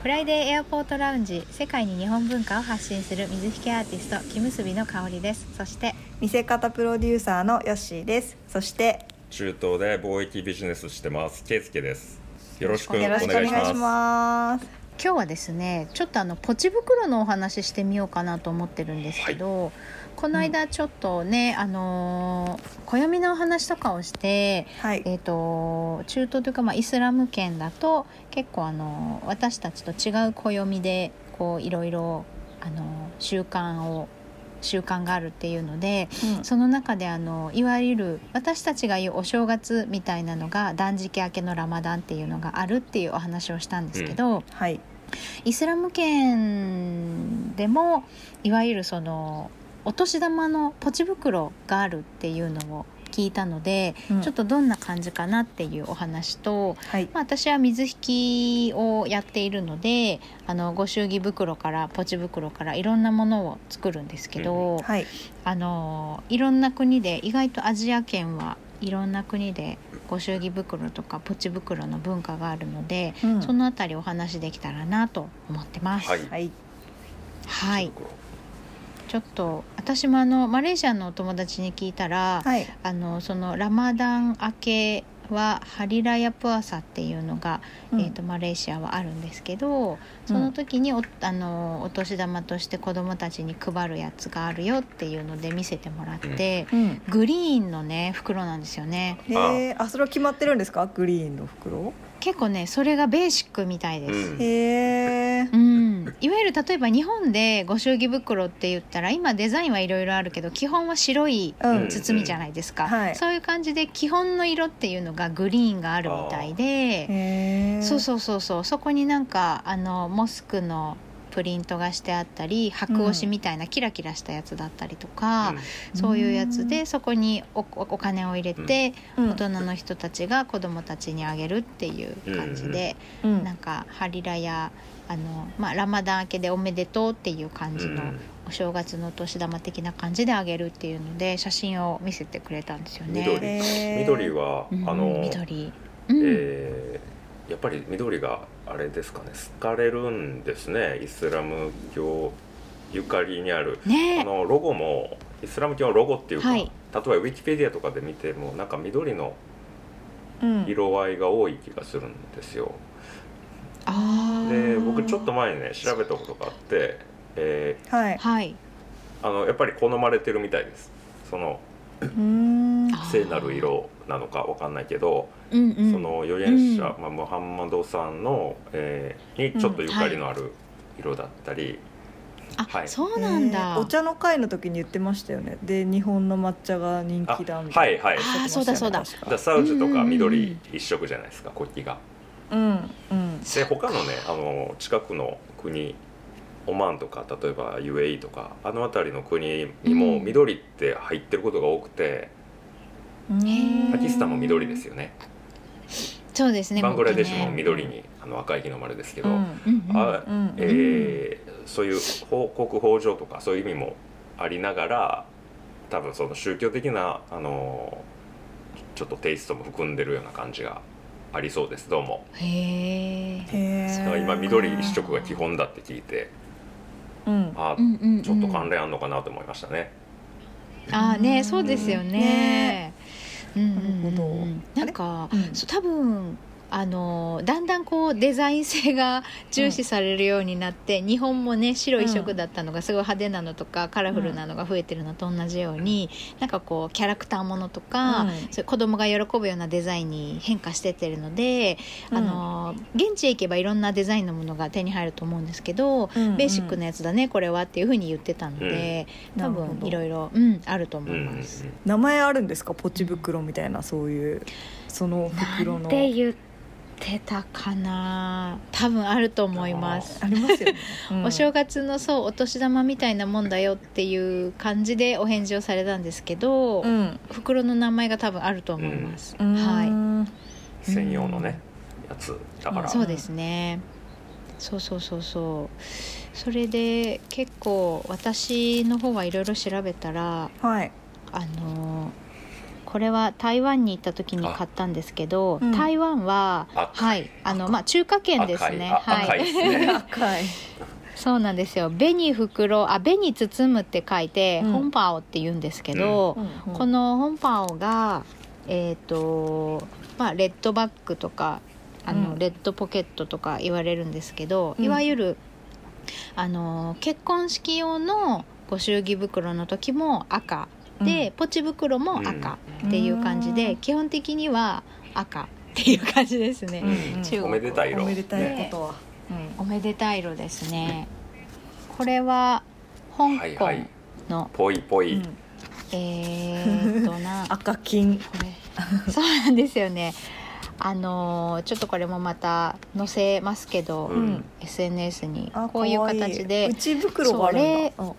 フライデーエアポートラウンジ世界に日本文化を発信する水引アーティスト木結びの香りです。そして見せ方プロデューサーのヨッシーです。そして中東で貿易ビジネスしてます。ケイスケです。よろしくお願いします。ます。今日はですねちょっとあのポチ袋のお話ししてみようかなと思ってるんですけど、この間ちょっとね、あのー暦のお話とかをしてはい。えー、と中東というか、まあ、イスラム圏だと結構あの私たちと違う暦でこういろいろあの習慣を習慣があるっていうのでうん。その中であのいわゆる私たちが言うお正月みたいなのが断食明けのラマダンっていうのがあるっていうお話をしたんですけど、はい。イスラム圏でもいわゆるそのお年玉のポチ袋があるっていうのを聞いたので、うん。ちょっとどんな感じかなっていうお話と、はい。まあ、私は水引きをやっているのであのご祝儀袋からポチ袋からいろんなものを作るんですけど、はい。あのいろんな国で意外とアジア圏はいろんな国でご祝儀袋とかポチ袋の文化があるので、うん。そのあたりお話できたらなと思ってます。はい。はい。はいちょっと私もあのマレーシアのお友達に聞いたら、はい。あのそのラマダン明けはハリラヤプアサっていうのが、うん。えー、とマレーシアはあるんですけどその時にお,、あのお年玉として子供たちに配るやつがあるよっていうので見せてもらって、うん。グリーンのね袋なんですよね。えー、あ。それは決まってるんですか？グリーンの袋？結構ねそれがベーシックみたいです。うん。へえうん、いわゆる例えば日本でご祝儀袋って言ったら今デザインはいろいろあるけど基本は白いうん。包みじゃないですか、うんはい。そういう感じで基本の色っていうのがグリーンがあるみたいでそうそうそうそう。そこになんかあのモスクのプリントがしてあったり白押しみたいなキラキラしたやつだったりとか、そういうやつでそこにおおお金を入れて、うん。大人の人たちが子供たちにあげるっていう感じで。うん。なんかハリラやあの、まあ、ラマダン明けでおめでとうっていう感じの、お正月のお年玉的な感じであげるっていうので写真を見せてくれたんですよね。緑。緑は、うんあの、緑、うん。えーやっぱり緑があれですかね。好かれるんですね。イスラム教ゆかりにある。あねのロゴもイスラム教のロゴっていうか、はい。例えばウィキペディアとかで見てもなんか緑のうん。色合いが多い気がするんですよ。あーで僕ちょっと前にね調べたことがあって、えはい。はい。ーあのやっぱり好まれてるみたいです。その聖なる色なのかわかんないけど、うんうん、その預言者、うん。まあ、ムハンマドさんの、えーにちょっとゆかりのある色だったり、あ、はい。そうなんだ、えーお茶の会の時に言ってましたよね。で日本の抹茶が人気だみあたいな。はいはい。あーそうだそうだ。だサウジとかうんうん緑一色じゃないですか国旗が。うんうんで他のねあの近くの国オマーンとか例えば UAE とかあの辺りの国にもうん。緑って入ってることが多くて、ー。パキスタンも緑ですよね。そうですねバングラデシュも緑にあの赤い日の丸ですけど、うんうんうんあうん。えーそういう報国豊穣とかそういう意味もありながら多分その宗教的なあのちょっとテイストも含んでるような感じがありそうです。どうも。へえ今緑一色が基本だって聞いて。うん。あうんうんうん。ちょっと関連あんのかなと思いましたね。あーねそうですよね。うん。うんうんうんなるほど。なんか、うん。そう多分あのだんだんこうデザイン性が重視されるようになって、日本もね白一色だったのがすごい派手なのとか、カラフルなのが増えてるのと同じように、なんかこうキャラクターものとか、うん。子供が喜ぶようなデザインに変化してってるので、あの現地へ行けばいろんなデザインのものが手に入ると思うんですけど、うんベーシックなやつだねこれはっていうふうに言ってたので、多分いろいろ、うん、あると思うんうんうん。います。名前あるんですか？ポチ袋みたいなそういうその袋なんのて言ってたかな。多分あると思います。ありますよね、うん。お正月のそうお年玉みたいなもんだよっていう感じでお返事をされたんですけど、うん。袋の名前が多分あると思います、うん。は専用のね、やつだから、いそうですね。そうそうそうそう。それで結構私の方はいろいろ調べたらはい。あのこれは台湾に行った時に買ったんですけど、うん。台湾は赤い。はいあのまあ中華圏ですね。赤い。あはい。赤い そうなんですよ。紅袋あ紅包むって書いて、うん。ホンパオって言うんですけど、このホンパオがえっ、とまあレッドバッグとかあの、うん。レッドポケットとか言われるんですけど、うん。いわゆるあの結婚式用のご祝儀袋の時も赤。で、ポチ袋も赤っていう感じで、うん。基本的には赤っていう感じですね、うん中国。おめでたい色。おめでたいことは、おめでたい色ですね。これは香港はいはい。の、ぽいぽい、うん。えーっとな。こ 赤金。れ。そうなんですよね。あのーちょっとこれもまた載せますけど、うん。SNS に。あこういう形で。内袋があるんだ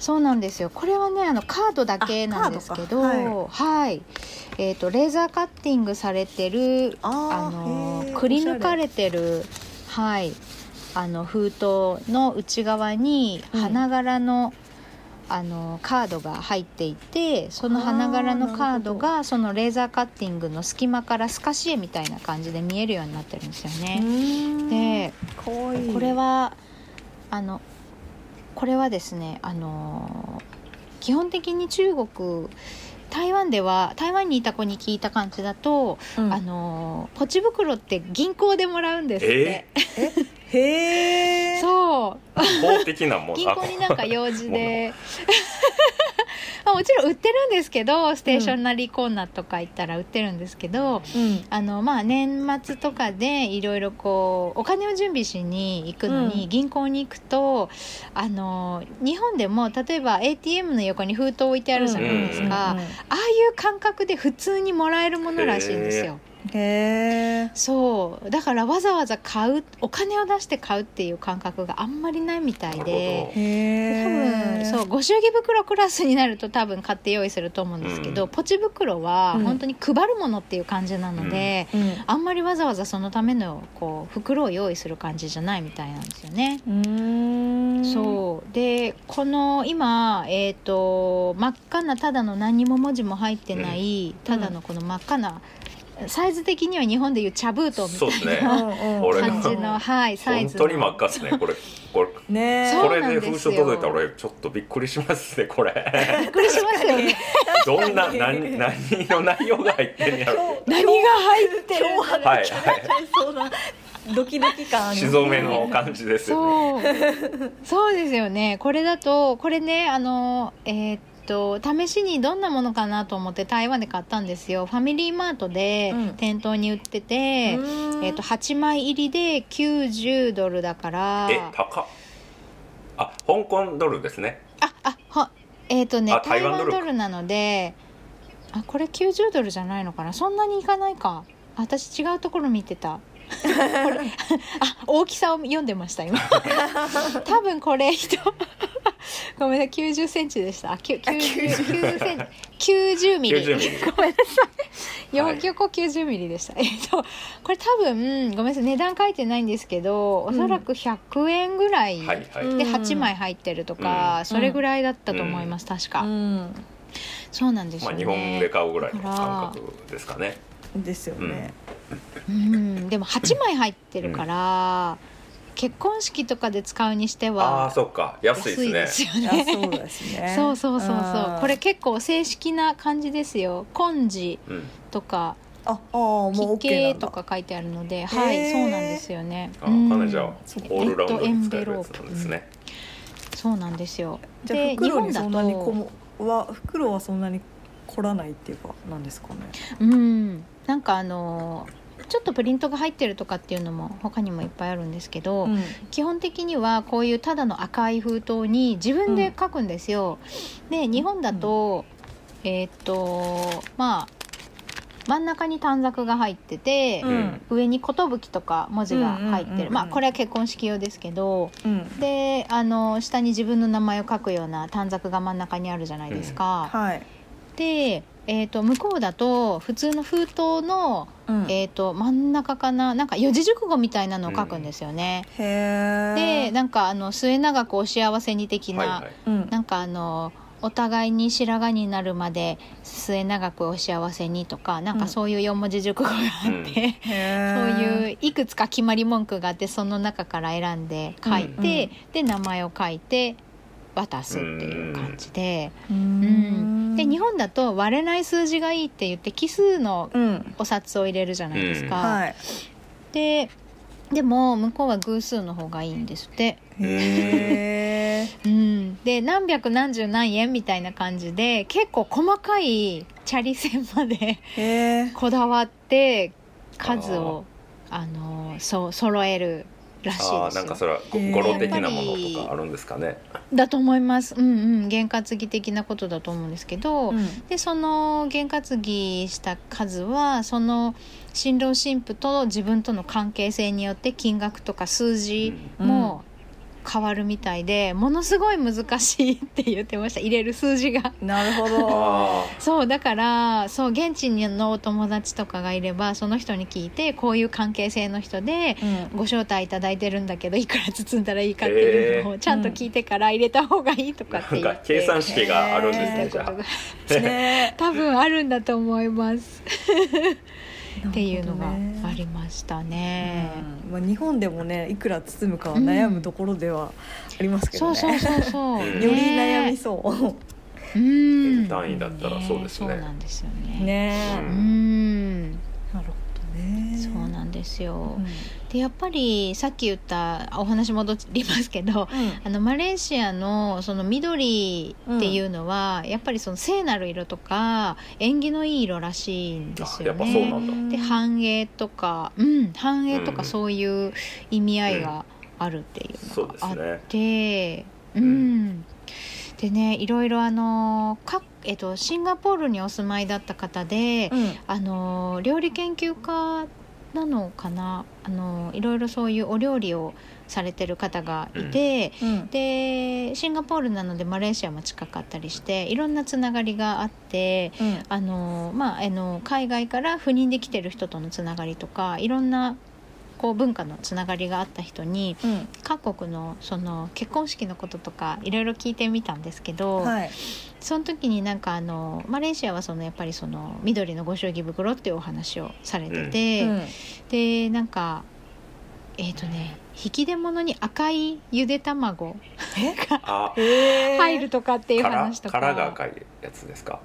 そうなんですよ。これはねあのカードだけなんですけどあカードはい、えー、とレーザーカッティングされてるああのくり抜かれてるはい。あの封筒の内側にうん。花柄の、あのカードが入っていてその花柄のカードがそのレーザーカッティングの隙間から透かし絵みたいな感じで見えるようになってるんですよね。でこれはあのこれはですねあの基本的に中国台湾では台湾にいた子に聞いた感じだと、うん。あのポチ袋って銀行でもらうんですって、へえ。そう。法的なもの？銀行になんか用事でまあもちろん売ってるんですけどステーショナリーコーナーとか行ったら売ってるんですけど、うん。あのまあ年末とかでいろいろこうお金を準備しに行くのに、うん。銀行に行くとあの日本でも例えば ATM の横に封筒置いてあるじゃないですか、うん。ああいう感覚で普通にもらえるものらしいんですよ。へえそう。だからわざわざ買うお金を出して買うっていう感覚があんまりないみたいで。ほ多分そうご祝儀袋クラスになると多分買って用意すると思うんですけど、うん。ポチ袋はうん。本当に配るものっていう感じなので、うん。あんまりわざわざそのためのこう袋を用意する感じじゃないみたいなんですよね。うそう。でこの今、えー、と真っ赤なただの何にも文字も入ってない、ただのこの真っ赤なサイズ的には日本でいう茶封筒みたいそうですね。なうんうん。俺感じの、はい、サイズの。本当に真っ赤ですねこれ。これ。ねこれで封書届いたら俺ちょっとびっくりしますねこれ。びっくりしますよね。どんな何何の内容が入ってんやろ。何が入ってるは。い。はい。ドキドキ感あります血染めの感じですよね。そう。そうですよね。これだとこれねあのえーっと試しにどんなものかなと思って台湾で買ったんですよ。ファミリーマートでうん。店頭に売ってて、えうん。ーっと8枚入りで90ドルだから。え高っ。あ香港ドルですね。ああはえーっとねあ台台湾湾ドルなのであこれ90ドルじゃないのかな。そんなにいかないか。あ私違うところ見てたあ大きさを読んでました今。多分これ人 ごめんなさい90センチでした。あきゅ90センチ。90ミリ。90ミリ。ごめんなさい。はい4横90ミリでした、えっとこれ多分ごめんなさい値段書いてないんですけどおそらく100円ぐらいで8枚入ってるとか、うん。それぐらいだったと思います、確か、うん。そうなんですよね、まあ日本で買うぐらいの感覚ですかね。ですよねうんでも8枚入ってるから、結婚式とかで使うにしてああはーそっか。安いですね。安いですよね。あそうですね。そうそうそうそう。あーこれ結構正式な感じですよ「根治うん」とかああーも「う奇 OK な形」んだ。とか書いてあるのではいそうなんですよね。あうんかなりじゃあそうオールラウンドに使えるやつレッドエンベロープ。なんですねそうなんですよ。じゃあで袋にそんなに日本だこもは袋はそんなに凝らないっていうかなんですかね。うん。なんかあのちょっとプリントが入ってるとかっていうのも他にもいっぱいあるんですけど、うん。基本的にはこういうただの赤い封筒に自分で書くんですよ。で日本だと、えーっとまあ真ん中に短冊が入ってて、うん。上に寿とか文字が入ってる、うんうんうんうんまあこれは結婚式用ですけどうん。であの下に自分の名前を書くような短冊が真ん中にあるじゃないですか。はい。で、えー、と向こうだと普通の封筒の、うん。えー、と真ん中かななんか四字熟語みたいなのを書くんですよね。へえでなんかあの末永くお幸せに的な、はいはい。うん。なんかあのお互いに白髪になるまで末永くお幸せにとかなんかそういう四文字熟語があって、そういういくつか決まり文句があってその中から選んで書いて、で名前を書いて渡すっていう感じで、ううん。で日本だと割れない数字がいいって言って奇数のうん。お札を入れるじゃないですか。はい。ででも向こうは偶数の方がいいんですって。へえ うん、で何百何十何円みたいな感じで結構細かいチャリ線まで こだわって数をあのそう揃えるらしいですよ。ああなんかそれは語呂的なものとかあるんですかね。だと思います。うんうん験担ぎ的なことだと思うんですけど、うん。でその験担ぎした数はその新郎新婦と自分との関係性によって金額とか数字も変わるみたいで、ものすごい難しいって言ってました。入れる数字が。なるほど。あ そうだからそう現地のお友達とかがいればその人に聞いてこういう関係性の人でうん。ご招待いただいてるんだけどいくら包んだらいいかっていうのをちゃんと聞いてから入れた方がいいとかって言って。なんか計算式があるんですねじゃあ。ね多分あるんだと思います。っていうのが。ありりましたね。まあ、日本でもねいくら包むかは悩むところではありますけどね、そうそうそうそう。う んより悩みねそううん。円単位だったらそうですねそうなんですよね。ねううん。なるほどねそうなんですよ。うんでやっぱりさっき言ったお話戻りますけど。あのマレーシアのその緑っていうのは、やっぱりその聖なる色とか縁起のいい色らしいんですよね。で繁栄とか、うん、繁栄とうん。かそういう意味合いがあるっていうのがあって、ううんん、でねいろいろあのか、えっと、シンガポールにお住まいだった方で、うん。あの料理研究家なのかな？あのいろいろそういうお料理をされてる方がいて、うん。でシンガポールなのでマレーシアも近かったりしていろんなつながりがあってうん。あの、まあ、あの海外から赴任できてる人とのつながりとかいろんなこう文化のつながりがあった人にうん。各国のその結婚式のこととかいろいろ聞いてみたんですけど、はいその時になんかあのマレーシアはそのやっぱりその緑のご祝儀袋っていうお話をされてて、うん。でなんかえっ、とね引き出物に赤いゆで卵が入るとかっていう殻話とか。殻が赤いやつですか？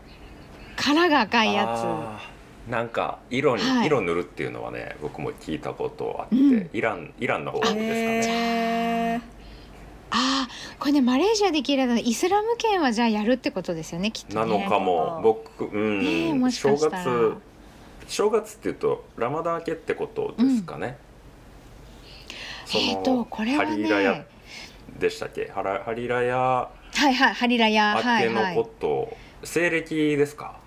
殻が赤いやあーなんか色に、はい。色塗るっていうのはね僕も聞いたことあって、うん。イランイランの方ですかねああこれねマレーシアできればイスラム圏はじゃあやるってことですよねきっとなねのかも。ね僕うん、もしか正したら。月正月っていうとラマダン明けってことですかね、そのえーとこれはね。ハリラヤでしたっけ？ハラハリラヤはいはいハリラヤ。はい明けのはいこと、西暦ですか？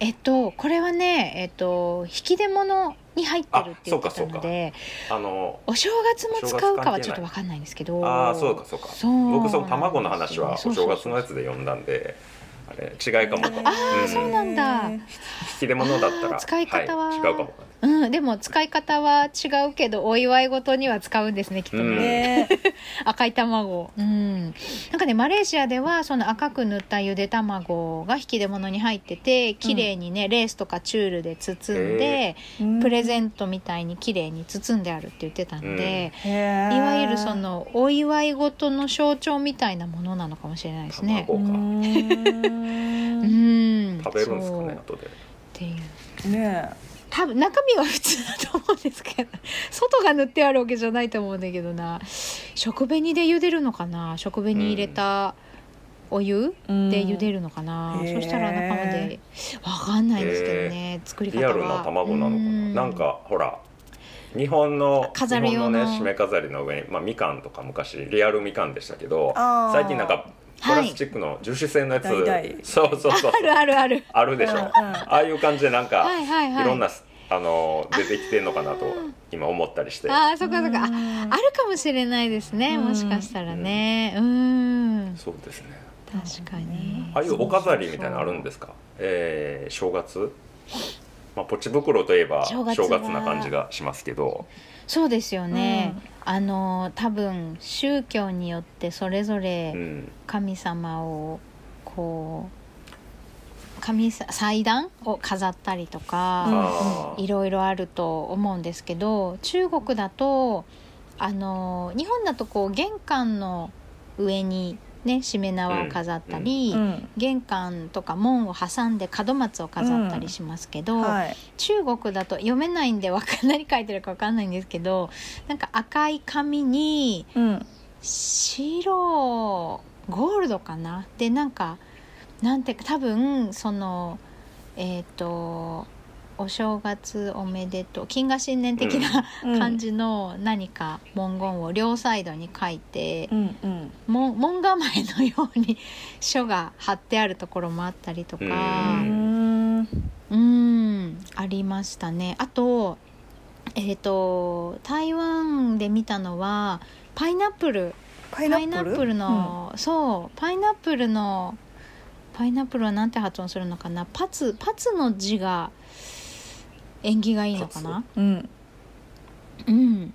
えっとこれはねえっと引き出物に入ってるって言ってたあそうかのであのお正月も使うかはちょっとわかんないんですけど。ああそうかそうか。そう僕その卵の話はお正月のやつで読んだんであれ違いかも。とああーそうなんだ。引き出物だったら。使い方はい違うかもうんでも使い方は違うけどお祝い事には使うんですねきっとね、うん。ね。赤い卵。うん。なんかねマレーシアではその赤く塗ったゆで卵が引き出物に入ってて綺麗にね、レースとかチュールで包んで、プレゼントみたいに綺麗に包んであるって言ってたんで、いいわゆるそのお祝い事の象徴みたいなものなのかもしれないですね。卵ううん。ん、食べるんですかそうね後で。っていう。ね多分中身は普通だと思うんですけど 外が塗ってあるわけじゃないと思うんだけどな。食紅で茹でるのかな？食紅入れたお湯えで茹でるのかな、うん。そしたら中までわかんないですけどね、作り方はリアルな卵なのかな、うん。なんかほら日本の日飾る用の本のね締め飾りの上に、まあ、みかんとか昔リアルみかんでしたけど最近なんかプラスチックの樹脂製のやつ、そうそうそうあるあるある。あるでしょ、うんうん。ああいう感じでなんか、はいはいはい。いろんなあの出てきてんのかなと今思ったりして。ああそっかそっか。あうん。あるかもしれないですねうん。もしかしたらね。うん。そうですね。確かに。ああいうお飾りみたいなのあるんですか？えー、正月？まあ、ポチ袋といえば正正月な感じがしますけど。そうですよね、あの多分宗教によってそれぞうれん。神様をこう神さ祭壇を飾ったりとか、いろいろあると思うんですけど中国だとあの日本だとこう玄関の上にねしめ縄を飾ったり、うん玄関とか門を挟んで門松を飾ったりしますけど、はい。中国だと読めないんでわかん何書いてるかわかんないんですけどなんか赤い紙にうん。白ゴールドかな？でなんかなんていうか多分そのえっ、とお正月おめでとう金河新年的な、うん。感じの何か文言を両サイドに書いて、うんうん。門門構えのように書が貼ってあるところもあったりとか。ううん。うんありましたね。あとえっ、と台湾で見たのはパイナップル。パパイナップルの、そうパイナップルのパイナップルはなんて発音するのかな。パツパツの字が縁起がいいのかな？うんう。ん。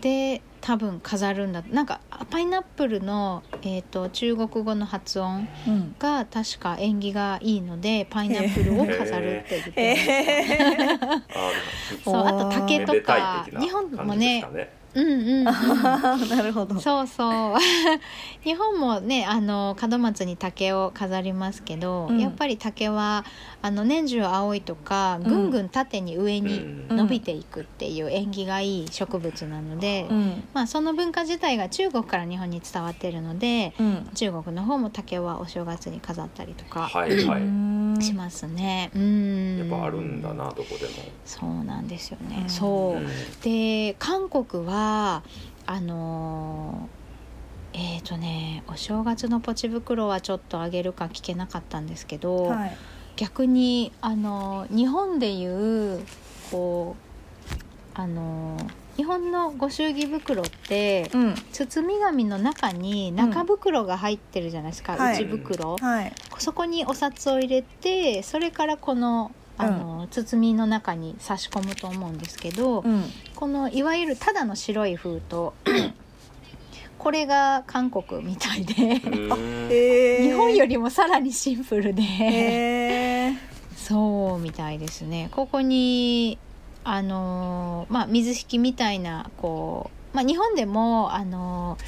で多分飾るんだ。なんかパイナップルの、えー、と中国語の発音うん。が確か縁起がいいのでパイナップルを飾るって言ってましたえー あそうあと竹とかい的な日本もねうんうん、うん、なるほど。そうそう。日本もねあの門松に竹を飾りますけど、うん。やっぱり竹はあの年中青いとかぐんぐん縦に上に伸びていくっていう縁起がいい植物なので、うん。まあ、その文化自体が中国から日本に伝わってるのでうん。中国の方も竹はお正月に飾ったりとかはいはい、うんしますね。うん。やっぱあるんだなどこでも、そうなんですよね。うん。そう、うんで韓国はあのーえっ、とねお正月のポチ袋はちょっとあげるか聞けなかったんですけど、はい。逆にあのー日本でいうこうあのー日本のご祝儀袋ってうん。包み紙の中に中袋が入ってるじゃないですか、はい。内袋、はい。そこにお札を入れてそれからこのあの、包みの中に差し込むと思うんですけど、うん。このいわゆるただの白い封筒 これが韓国みたいで日本よりもさらにシンプルで、えー。そうみたいですね。ここにあのまあ水引きみたいなこう、まあ、日本でもあの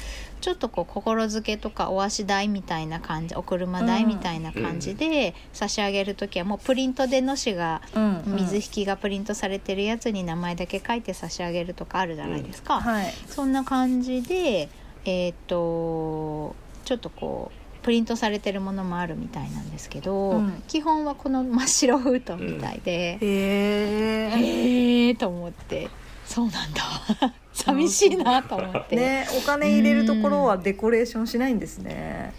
ちょっとこう心づけとかお足代みたいな感じお車代みたいな感じで差し上げる時はもうプリントでのしがうん水引きがプリントされてるやつに名前だけ書いて差し上げるとかあるじゃないですか、はい。そんな感じでえっ、とちょっとこうプリントされてるものもあるみたいなんですけど、うん。基本はこの真っ白封筒みたいで、えー。へえーと思ってそうなんだ。寂しいなと思って、ねお金入れるところはデコレーションしないんですね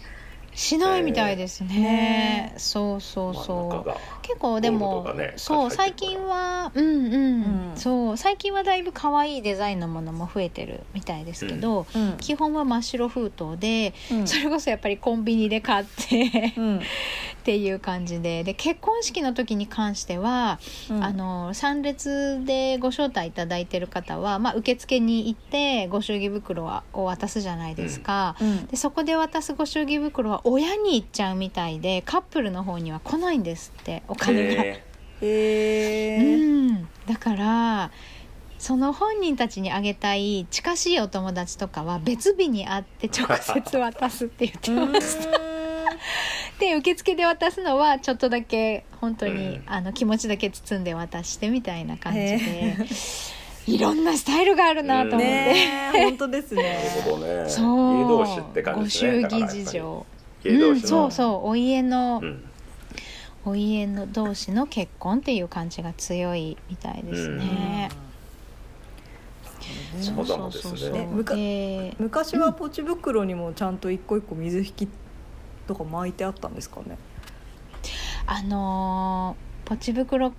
しないみたいですね,、ねそうそうそう。結構でも、ねそう最近はうんうん、うん。そう最近はだいぶ可愛いデザインのものも増えてるみたいですけど、うん。基本は真っ白封筒で、うん。それこそやっぱりコンビニで買ってうん。っていう感じで。で結婚式の時に関しては、うん。あの参列でご招待いただいてる方は、まあ、受付に行ってご祝儀袋はを渡すじゃないですか。うん。でそこで渡すご祝儀袋は親に行っちゃうみたいでカップルの方には来ないんですってお金が。ええうー。ん、だからその本人たちにあげたい近しいお友達とかは別日に会って直接渡すって言ってました。で受付で渡すのはちょっとだけ本当に、うん。あの気持ちだけ包んで渡してみたいな感じで。へ、いろんなスタイルがあるなと思って、ねえ本当ですー。なねるほどね。そう。家同士って感じごですね。祝儀事情うん、家同士の、そうそうお家の、うん。お家の同士の結婚っていう感じが強いみたいですね。そうなんですね。えむかで昔はポチ袋にもちゃんと一個一個水引きとか巻いてあったんですかね？あのーポチ袋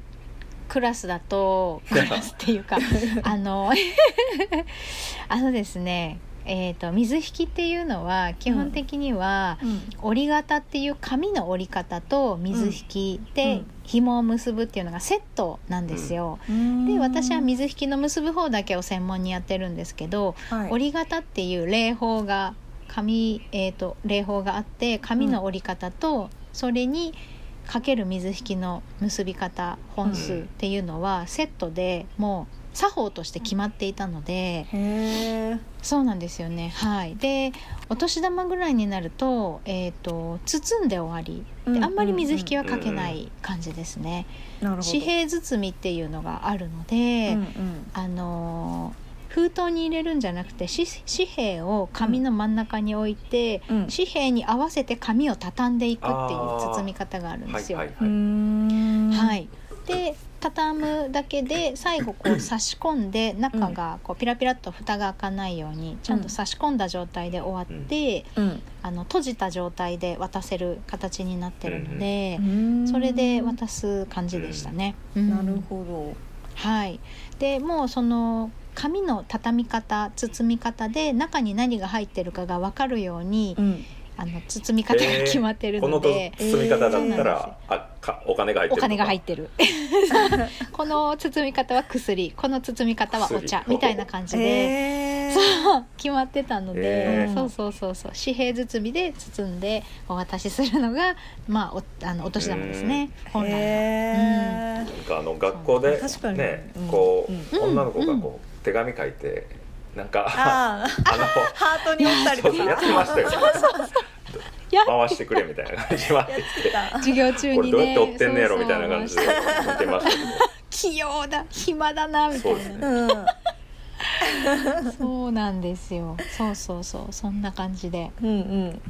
クラスだとクラスっていうか あの あのですねえー、と水引きっていうのは基本的には、折り型っていう紙の折り方と水引きでうん。紐を結ぶっていうのがセットなんですよ。で私は水引きの結ぶ方だけを専門にやってるんですけど、はい。折り型っていう礼法が紙、えー、と礼法があって紙の折り方とそれにかける水引きの結び方本数っていうのはセットでもう作法として決まっていたのでそうなんですよね。はい。でお年玉ぐらいになると,、えー、と包んで終わり。であんまり水引きはかけない感じですね、なるほど。紙幣包みっていうのがあるので、うんうん。あのー封筒に入れるんじゃなくて紙紙幣を紙の真ん中に置いて、うん。紙幣に合わせて紙を畳んでいくっていう包み方があるんですよ。はいはいはい。で畳むだけで最後こう差し込んで中がこうピラピラっと蓋が開かないようにちゃんと差し込んだ状態で終わって、うん。あの閉じた状態で渡せる形になってるので、うん。それで渡す感じでしたね。うん。なるほど。はい、でもうその紙の畳み方包み方で中に何が入ってるかが分かるように、うんあの包み方が決まってるこのとので、包み方だったそうなんですら、あかお金が入ってるお金が入ってる。この包み方は薬。この包み方はお茶。薬みたいな感じで、へー。そう決まってたので、へー。そうそうそうそう。紙幣包みで包んでお渡しするのがまあおあのお年玉ですね。本来は。へー。なんかあの学校でねうんこう、うん。女の子がこう手紙書いてなんかあのハートに折ったりとかそうそう。やってました。よや回してくれみたいな感じもあってやってた。授業中にねどうやって折ってんねやろそうそうみたいな感じで見てました。け器用だ。暇だなみたそいうなですね。うん。そうなんですよ。そうそうそう。そんな感じで。うんうん。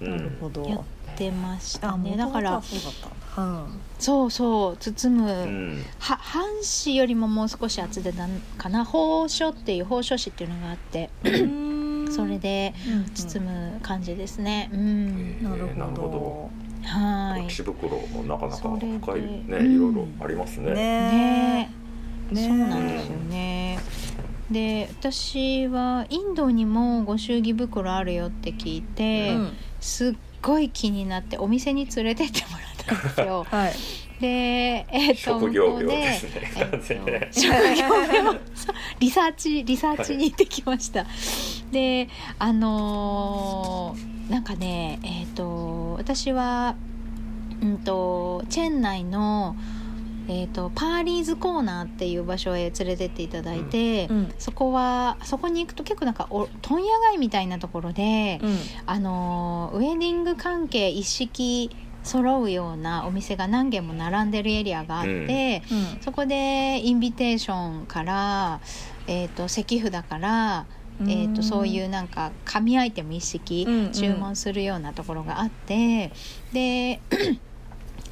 ど、うなるん、ほど。やってましたね。あだからそうだったん。だそうそう包む、うん。は半紙よりももう少し厚手なのかな。包書っていう包書紙っていうのがあってうん。それでうん包む感じですね。うん。なるえーなるほほはい。袋もなかなか深いねうんいろいろありますどねね。ね。そうなんですよね。で私はインドにもご祝儀袋あるよって聞いて、うん。すっごい気になってお店に連れてってもらったんですよ。はい。でえっ、と職業病ですね。えっと完全に。ね職業病。リサーチ リサーチに行ってきました、であのーなんかねえっ、と私はうんとチェン内のえー、とパーリーズコーナーっていう場所へ連れてっていただいて、うん。そこはそこに行くと結構なんかお問屋街みたいなところで、うん。あのーウェディング関係一式揃うようなお店が何軒も並んでるエリアがあって、うん。そこでインビテーションから、えー、と石札から、えー、とそういうなんか紙アイテム一式うんうん。注文するようなところがあって、で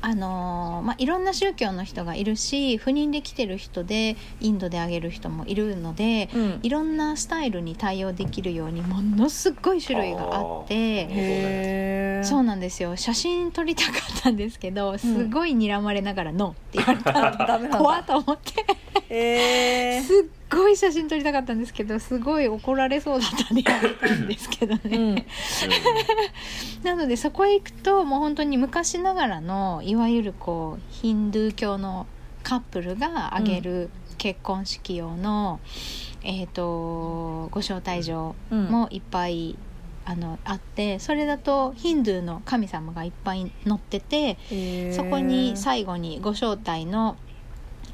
あのーまあ、いろんな宗教の人がいるし不妊で来てる人でインドであげる人もいるのでうん。いろんなスタイルに対応できるようにものすごい種類があって。そうなんですよ。写真撮りたかったんですけどすごい睨まれながら「ノー」って言われたので、ダメなんだ。怖っと思って。すっごい写真撮りたかったんですけどすごい怒られそうだったんでやめたんですけどね、うん。なのでそこへ行くともう本当に昔ながらのいわゆるこうヒンドゥー教のカップルが挙げる結婚式用の、えー、とご招待状うん。もいっぱいあのあってそれだとヒンドゥーの神様がいっぱい載っててそこに最後にご招待の、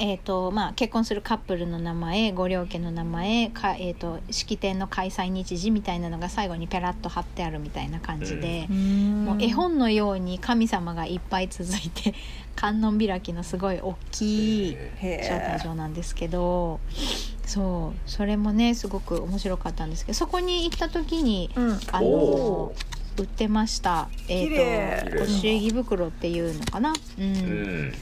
えーとまあ、結婚するカップルの名前ご両家の名前か、えー、と式典の開催日時みたいなのが最後にペラッと貼ってあるみたいな感じで、もう絵本のように神様がいっぱい続いて 観音開きのすごい大きいへ招待状なんですけどそうそれもねすごく面白かったんですけどそこに行った時にうん。あおの売ってました。えっ、綺麗。とご祝儀袋っていうのかな？うん、うん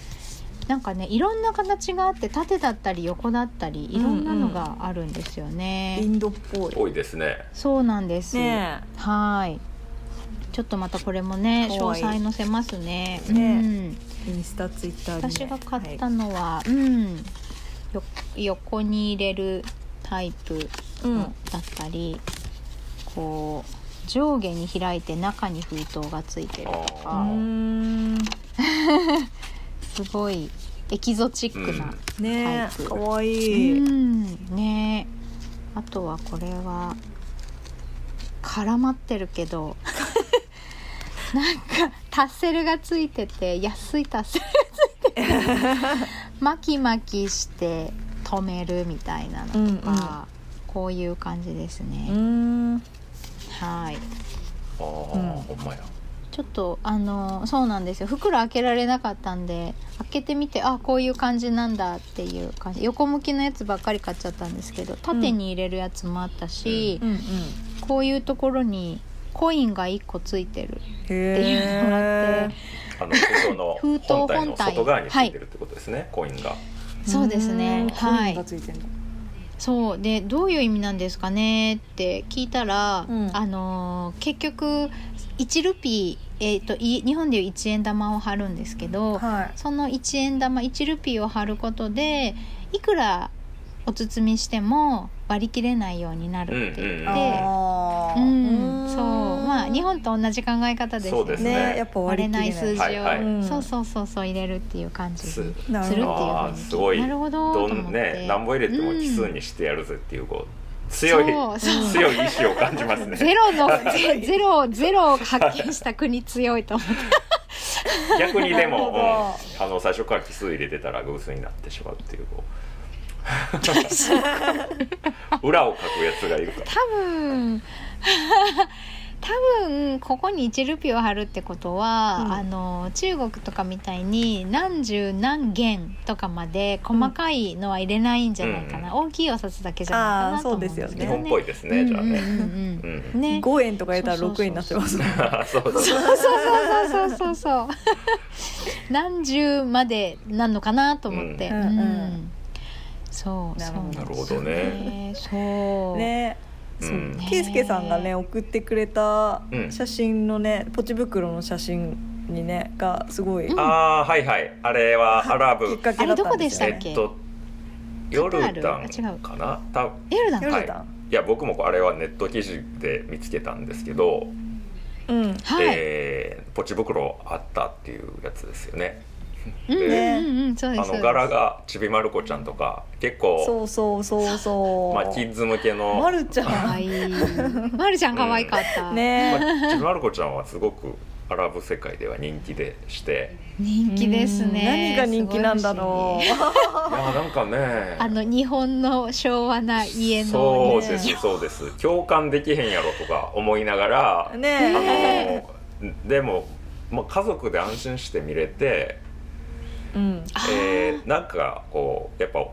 なんかねいろんな形があって縦だったり横だったりいろんなのがあるんですよね、インドっぽい。多いですね。そうなんです、ねはい。ちょっとまたこれもね詳細載せますね。ねうん。インスタツイッターに私が買ったのは、うん。よ横に入れるタイプうん。のだったり、こう上下に開いて中に封筒がついてるとうかん すごいエキゾチックな、ねタイプ。かわいうい、ん。ねあとはこれは絡まってるけど なんかタッセルがついてて安いタッセルがついてて 巻き巻きして止めるみたいなのとか、うんうん。こういう感じですうね、ん。はい。ああ、うん。ほんまやちょっとあのそうなんですよ。袋開けられなかったんで開けてみてあこういう感じなんだっていう感じ。横向きのやつばっかり買っちゃったんですけど縦に入れるやつもあったし、うんうんこういうところにコインが1個ついてるってへいうのがあってあの 封筒の本体の外側についてるってことですね、コインが。そうですね。うんはい。コインがついてんのそう。でどういう意味なんですかねって聞いたら、うん。あのー結局1ルピー、えー、とい日本でいう1円玉を貼るんですけど、はい。その1円玉1ルピーを貼ることでいくらお包みしても割り切れないようになるって言って、うんうんうん。そう。まあ日本と同じ考え方ですよね。ね。やっぱ割割り切れない。れない数字を、はいはいうん。そうそうそうそう入れるっていう感じす。るっていうすごい。なるほどどんね何本入れても奇数にしてやるぜっていうこう強い強い意志を感じますね。ゼロのゼ ゼロゼロを発見した国強いと思って 逆にでも、うん。あの最初から奇数入れてたら偶数になってしまうっていうこう。裏を書くやつがいるから。多分多分ここに1ルピーを貼るってことは、うん。あの中国とかみたいに何十何元とかまで細かいのは入れないんじゃないかな、大きいお札だけじゃないかなと思うんですけどね。日本っぽいですね、じゃあね、うんうん。うんううん。んね。5円とか入れたら6円になってますそうそうそうそうそうそうそう 何十までなんのかなと思って、うんそうなるほどね。そう。ねそううさんがね送ってくれたうん。写真のねポチ袋の写真にねがすごいうんああはいはい。あれはアラブ。きっかけだったんですよ。ねあれどこでしたっけ？えっとヨルダンかな？たヨルダンヨルダン。いや僕もあれはネット記事で見つけたんですけど、うん。はい、えーポチ袋あったっていうやつですよねでうんうんそうですあの柄がちびまる子ちゃんとか結構そうそうそうそう。まあ、キッズ向けの、まるちゃん。可愛い。まるちゃん可愛かった、ね。まあ、ちびまる子ちゃんはすごくアラブ世界では人気でして。人気ですね。うん。何が人気なんだろう。いやなんかね。あの日本の昭和な家のそう日ですそうです。共感できへんやろとか思いながら、ねあのでも、まあ、家族で安心して見れて、うん。えーなんかこうやっぱ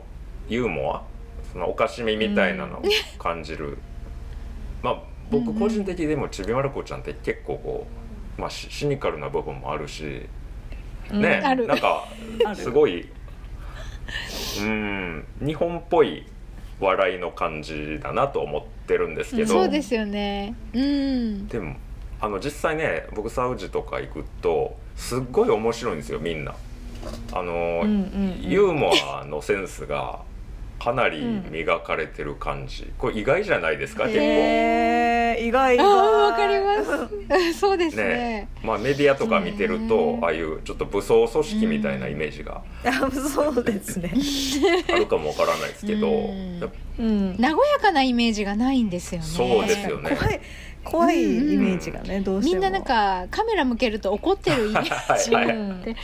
ユーモアそのおかしみみたいなのを感じる、まあ僕個人的にでもちびまる子ちゃんって結構こう、まあ、シシニカルな部分もあるしね、ある。なんかすごいうん日本っぽい笑いの感じだなと思ってるんですけど、そうですよね。うん。でもあの実際ね僕サウジとか行くとすっごい面白いんですよみんな。あの、うんうんうん。ユーモアのセンスがかなり磨かれてる感じ、これ意外じゃないですか結構。意外。意わかります。そうですね。ねまあ、メディアとか見てるとうんああいうちょっと武装組織みたいなイメージがいやそうですね。あるかもわからないですけど、うん。うん。和やかなイメージがないんですよね。そうですよね。怖い怖いイメージがねどうしても。みんななんかカメラ向けると怒ってるイメージがあって。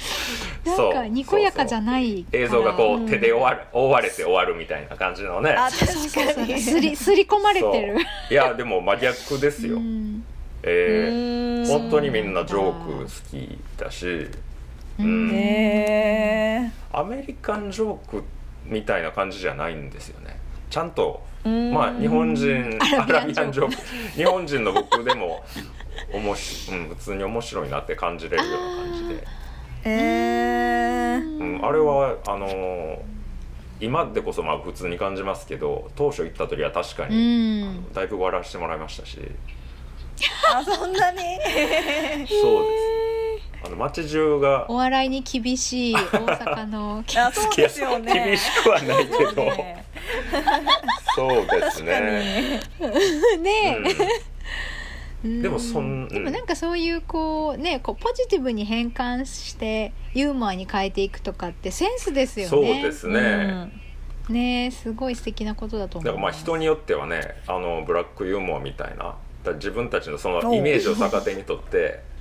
なんかにこやかじゃない映像がこうんう手で覆われ覆われて終わるみたいな感じのね。あそうそう確かに。すりすり込まれてる。いやでも真逆ですよ、うん。えーうん。本当にみんなジョーク好きだし、うん。ねアメリカンジョークみたいな感じじゃないんですよね。ちゃんとえまあ日本人アアラビアンジョーク日本人の僕でもおもし、うん、普通に面白いなって感じれるような感じで、えー。うん、あれはあのー今でこそまあ普通に感じますけど当初行った時は確かうに、んだいぶ笑わせてもらいましたし。あそんなに？そうですあの街中がお笑いに厳しい大阪のあそうですよね。厳しくはないけど。そうですね。ねうん。でもそんでもなんかそういうこうねこうポジティブに変換してユーモアに変えていくとかってセンスですよね。そうですね、うん。ねすごい素敵なことだと思う。だからまあ人によってはねあのブラックユーモアみたいな。自分たちのそのおイメージを逆手にとって「あああそんな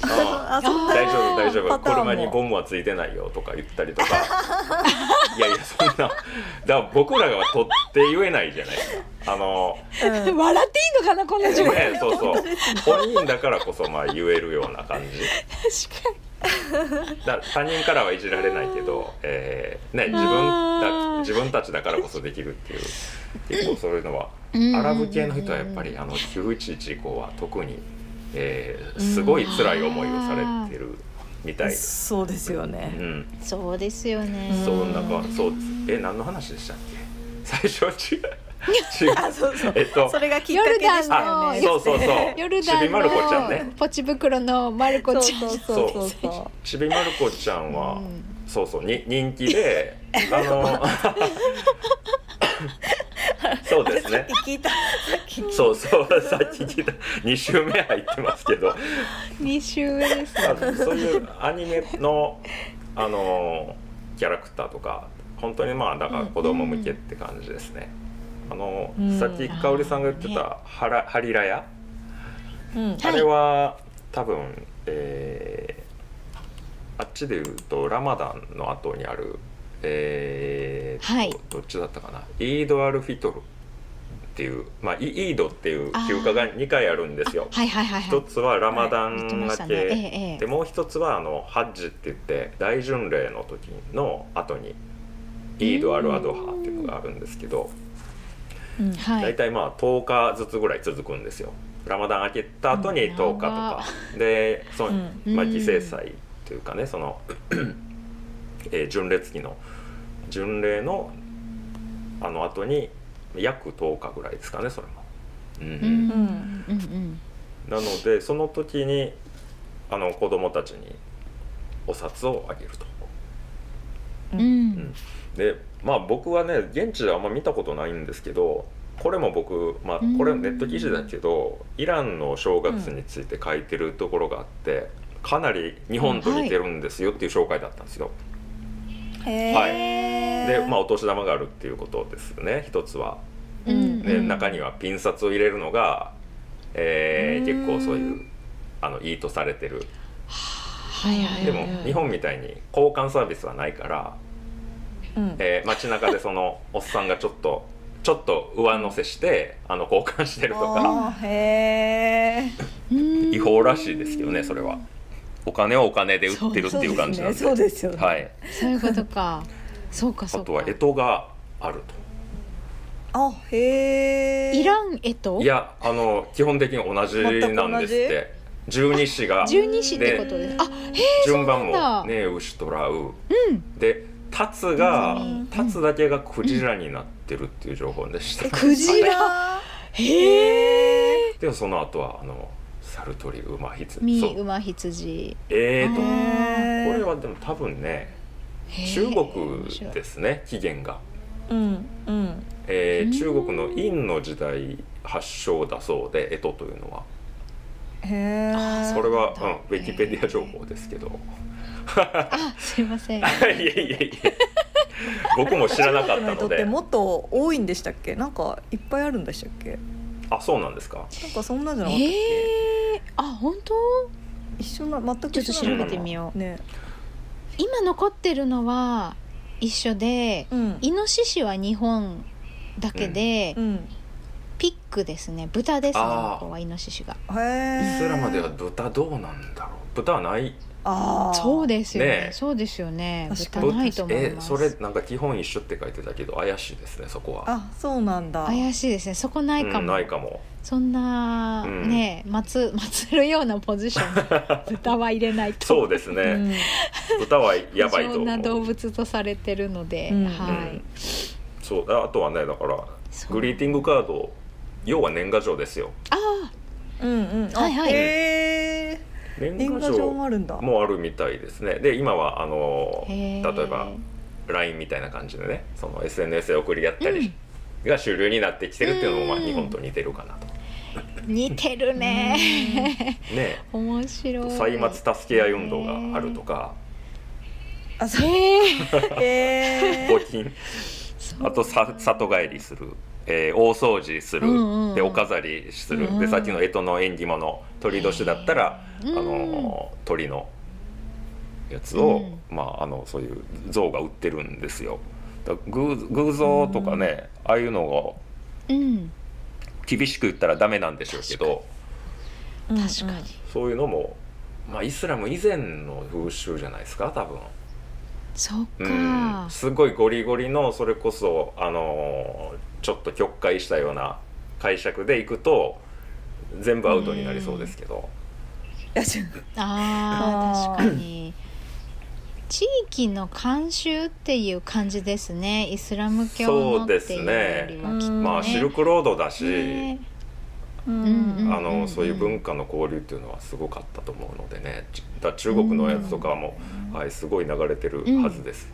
大丈夫大丈夫。車にボムはついてないよ」とか言ったりとか。いやいやそんな。だから僕らが取って言えないじゃないですか。あのうん。笑っていいのかなこの状況。ね、そうそう。本人だからこそまあ言えるような感じ。確かに。だ他人からはいじられないけど、えーね、自分自分たちだからこそできるっていう。結構そういうのはうん。アラブ系の人はやっぱりあの911以降は特に、えーすごい辛い思いをされてるみたいです。そうですようね。ん、そうですよね。そんなかそうですえ何の話でしたっけ？最初は違う違う あそうそう。えっとそれがきっかけでしたよあね。そうそうそう ヨルダンちびまる子ちゃんねのポチ袋のマルコそうちゃん。そうそうそうそちびまる子ちゃんは、うんそうそうに人気であの そうう。ですね。聞いた。そうそうさっき聞いた。2週目入ってますけど。二週目ですあね。そういうアニメのあのキャラクターとか本当にまあだから子供向けって感じですね、あの、うん。さっき香織さんが言ってたハラハリラヤ、あれは多分、えーあっちでいうとラマダンの後にあるえーとはい。どっちだったかな？イード・アル・フィトルっていう、まあ、イイードっていう休暇が2回あるんですよ。はいはいはいはい。一つはラマダン明け、ねええええ。でもう一つはあのハッジって言って大巡礼の時の後にイード・アル・アドハっていうのがあるんですけどうんはい。大体まあ10日ずつぐらい続くんですよ。ラマダン明けた後にうん10日とか。でその、うん。まあ、うん。犠牲祭というかねその、えー巡礼月の巡礼のあの後に約10日ぐらいですかねそれも。うん。うん。うんうんうん。なのでその時にあの子供たちにお札をあげると。うん。うん。でまあ僕はね現地であんま見たことないんですけどこれも僕、まあ、これネット記事だけど、イランの正月について書いてるところがあってかなり日本と似てるんですよっていう紹介だったんですよ。へはいえ。で、まあ、お年玉があるっていうことですね一つは。うんで中にはピン札を入れるのが、えーうん結構そういうあのいいとされてるはいはいはい。でも日本みたいに交換サービスはないから、うん。えー街中でその おっさんがちょっとちょっと上乗せしてあの交換してるとかへ 違法らしいですけどねそれはお金をお金で売ってるっていう感じなんでそうですね。そうですよね。はい、そういうことか。そうかそうか。あとは干支があるあへえ。イランえとといやあの基本的に同じなんですって十二支が十二支ってことです。あ、へえ。順番もそうなんだね牛とらううん。でタツがうんタツだけがクジラになってるっていう情報でした、えクジララ。へえ。でもその後はあのサルトリ馬羊。ミ。えーとこれはでも多分ね中国ですね起源が、うんうん。えーうん。中国の殷の時代発祥だそうで干支というのは。へえ。あそれは、そうなんウィキペディア情報ですけど。あ、すいません。いやいやいや僕も知らなかったので。ってもっと多いんでしたっけ？なんかいっぱいあるんでしたっけ？あそうなんですかなんかそんなじゃなかったっけ？ええ。あ、本当？一緒な全くちょっと調べてみよう。ね。今残ってるのは一緒で、うん。イノシシは日本だけで、うん。ピックですね。豚ですね。向こうはイノシシが。へえ。イスラムでは豚どうなんだろう？豚はないああ。そうですよねねえそうですよね。確かに豚ないと思いえます。それなんか基本一緒って書いてたけど怪しいですねそこはあそうなんだ。怪しいですね。そこないかうんも。ないかもそんな、うんね祀祀るようなポジションに 豚は入れないと。そうですね、うん豚はやばいとな動物とされてるので、うんはい。そうああとはねだからグリーティングカード要は年賀状ですよあうんうん。あはいはいへえ。年年賀状もあるんだ。もあるみたいですね。で今はあのあ、例えば LINE みたいな感じでねその SNS で送り合ったりうん。が主流になってきてるっていうのもまあうん。日本と似てるかなと、似てるね。ね。面白い。歳末助け合い運動があるとか。あそう。え募金。あとさ里帰りする、えー大掃除する、うんうんうん。でお飾りする、うんでさっきの干支の縁起物鳥年だったら、あの鳥のやつを、うまああのそういう像が売ってるんですよ。偶偶像とかね、ああいうのをうん。厳しく言ったらダメなんでしょうけど確かに。そういうのも、まあ、イスラム以前の風習じゃないですか多分。そっうかん、すごいゴリゴリのそれこそあのーちょっと曲解したような解釈でいくと全部アウトになりそうですけど、あ確かに。地域の慣習っていう感じですね。イスラム教のっていうよりはきっと、ね、まあシルクロードだし、ね。あのそういう文化の交流っていうのはすごかったと思うのでね。ちだ中国のやつとかも、はい、すごい流れてるはずです。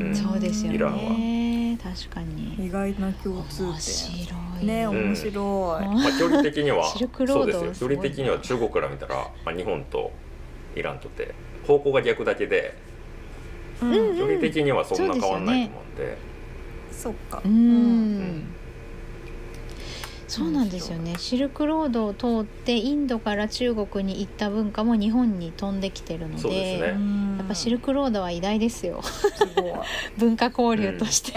うん。そうですよイランは。ね確かに。意外な共通面点白い。ねん面白い、うん。まあ、距離的にはシルクロードそうですよ。距離的には中国から見たら、まあ、日本とイランとって方向が逆だけでうんうん。距離的にはそんな変わんないと思うんで。そっか。うん、そうなんですよね。シルクロードを通ってインドから中国に行った文化も日本に飛んできてるのでね。やっぱシルクロードは偉大ですよ。文化交流として、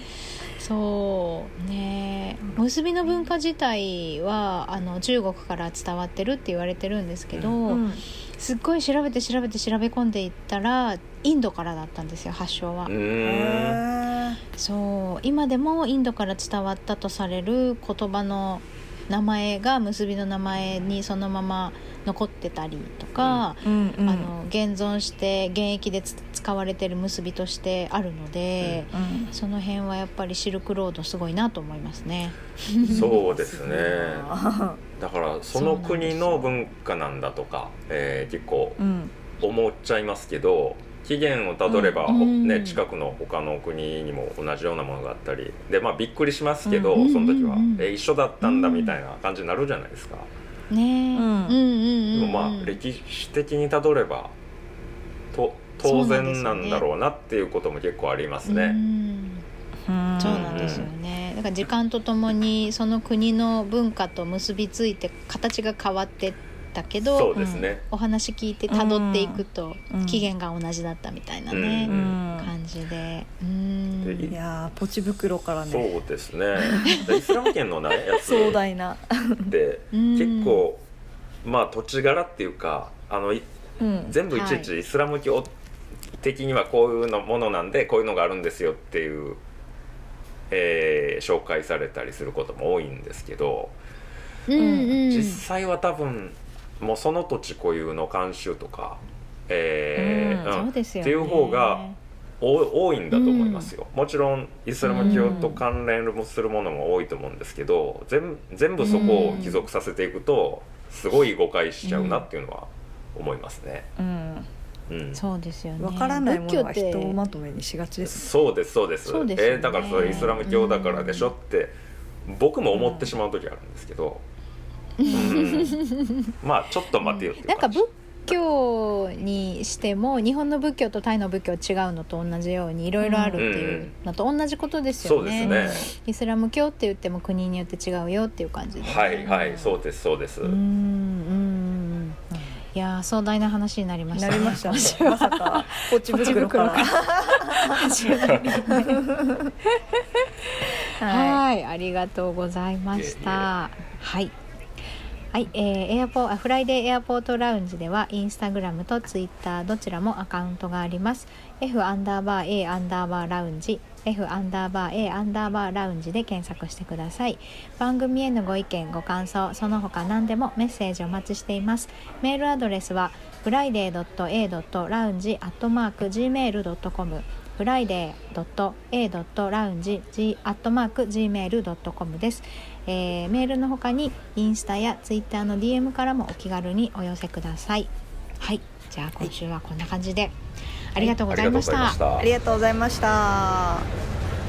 そうね。結びの文化自体はあの中国から伝わってるって言われてるんですけど、うん。すっごい調べて調べて調べ込んでいったらインドからだったんですよ発祥は、そう。今でもインドから伝わったとされる言葉の名前が結びの名前にそのまま残ってたりとか、うんうんあの現存して現役でつ使われてる結びとしてあるので、うんその辺はやっぱりシルクロードすごいなと思いますね。そうですね。あ だからその国の文化なんだとか、えー結構うん。思っちゃいますけど起源をたどれば、うん。ね、近くの他の国にも同じようなものがあったりでまあびっくりしますけど、うんその時は、え一緒だったんだみたいな感じになるじゃないですか、ねえ、うん。うんうんうんでもまあ歴史的にたどればと当然なんだろうなっていうことも結構ありますうね。んうん。そうなんですよね。だから時間とともにその国の文化と結びついて形が変わってったけそど、うですね、お話聞いて辿っていくとうん。起源が同じだったみたいなね、うん感じで。うん。でいやーポチ袋からそうねですね。で イスラム圏のねやつ壮大な、ってうん。結構まあ土地柄っていうかあのいうん。全部いちいちイスラム教的にはこういうのものなんでこういうのがあるんですよっていう、えー紹介されたりすることも多いんですけど、うんうん。実際は多分もうその土地固有の慣習とか、えー。っていう方がお多いんだと思いますよ、もちろんイスラム教と関連するものも多いと思うんですけど全全部そこを帰属させていくとすごい誤解しちゃうなっていうのは思いますね。うん。うん。そうですよね。わからないものは仏教って人をまとめにしがちです。そうですそうです。そうですよね。えーだからそれイスラム教だからでしょって僕も思ってしまう時あるんですけど、うんまあちょっと待てよっていう感じ。なんか仏教にしても日本の仏教とタイの仏教は違うのと同じようにいろいろあるっていうのと同じことですそうでよね。すね。イスラム教って言っても国によって違うよっていう感じで、はいはいそうですそうです、うんうんうんいやー壮大な話になりました。なりました。ねまさかポチ袋から。始まり。は はい、ありがとうございました。はい。はい、えーエアポあフライデーエアポートラウンジではインスタグラムとツイッターどちらもアカウントがあります。F アンダーバー A アンダーバーラウンジ F アンダーバー A アンダーバーラウンジで検索してください。番組へのご意見ご感想その他何でもメッセージお待ちしています。メールアドレスは friday.a.lounge.gmail.com フライデー .a.lounge.gmail.com です、えーメールの他にインスタやツイッターの DM からもお気軽にお寄せください。はい。じゃあ今週はこんな感じで、ありがとうございました、ありがとうございました。ありがとうございました。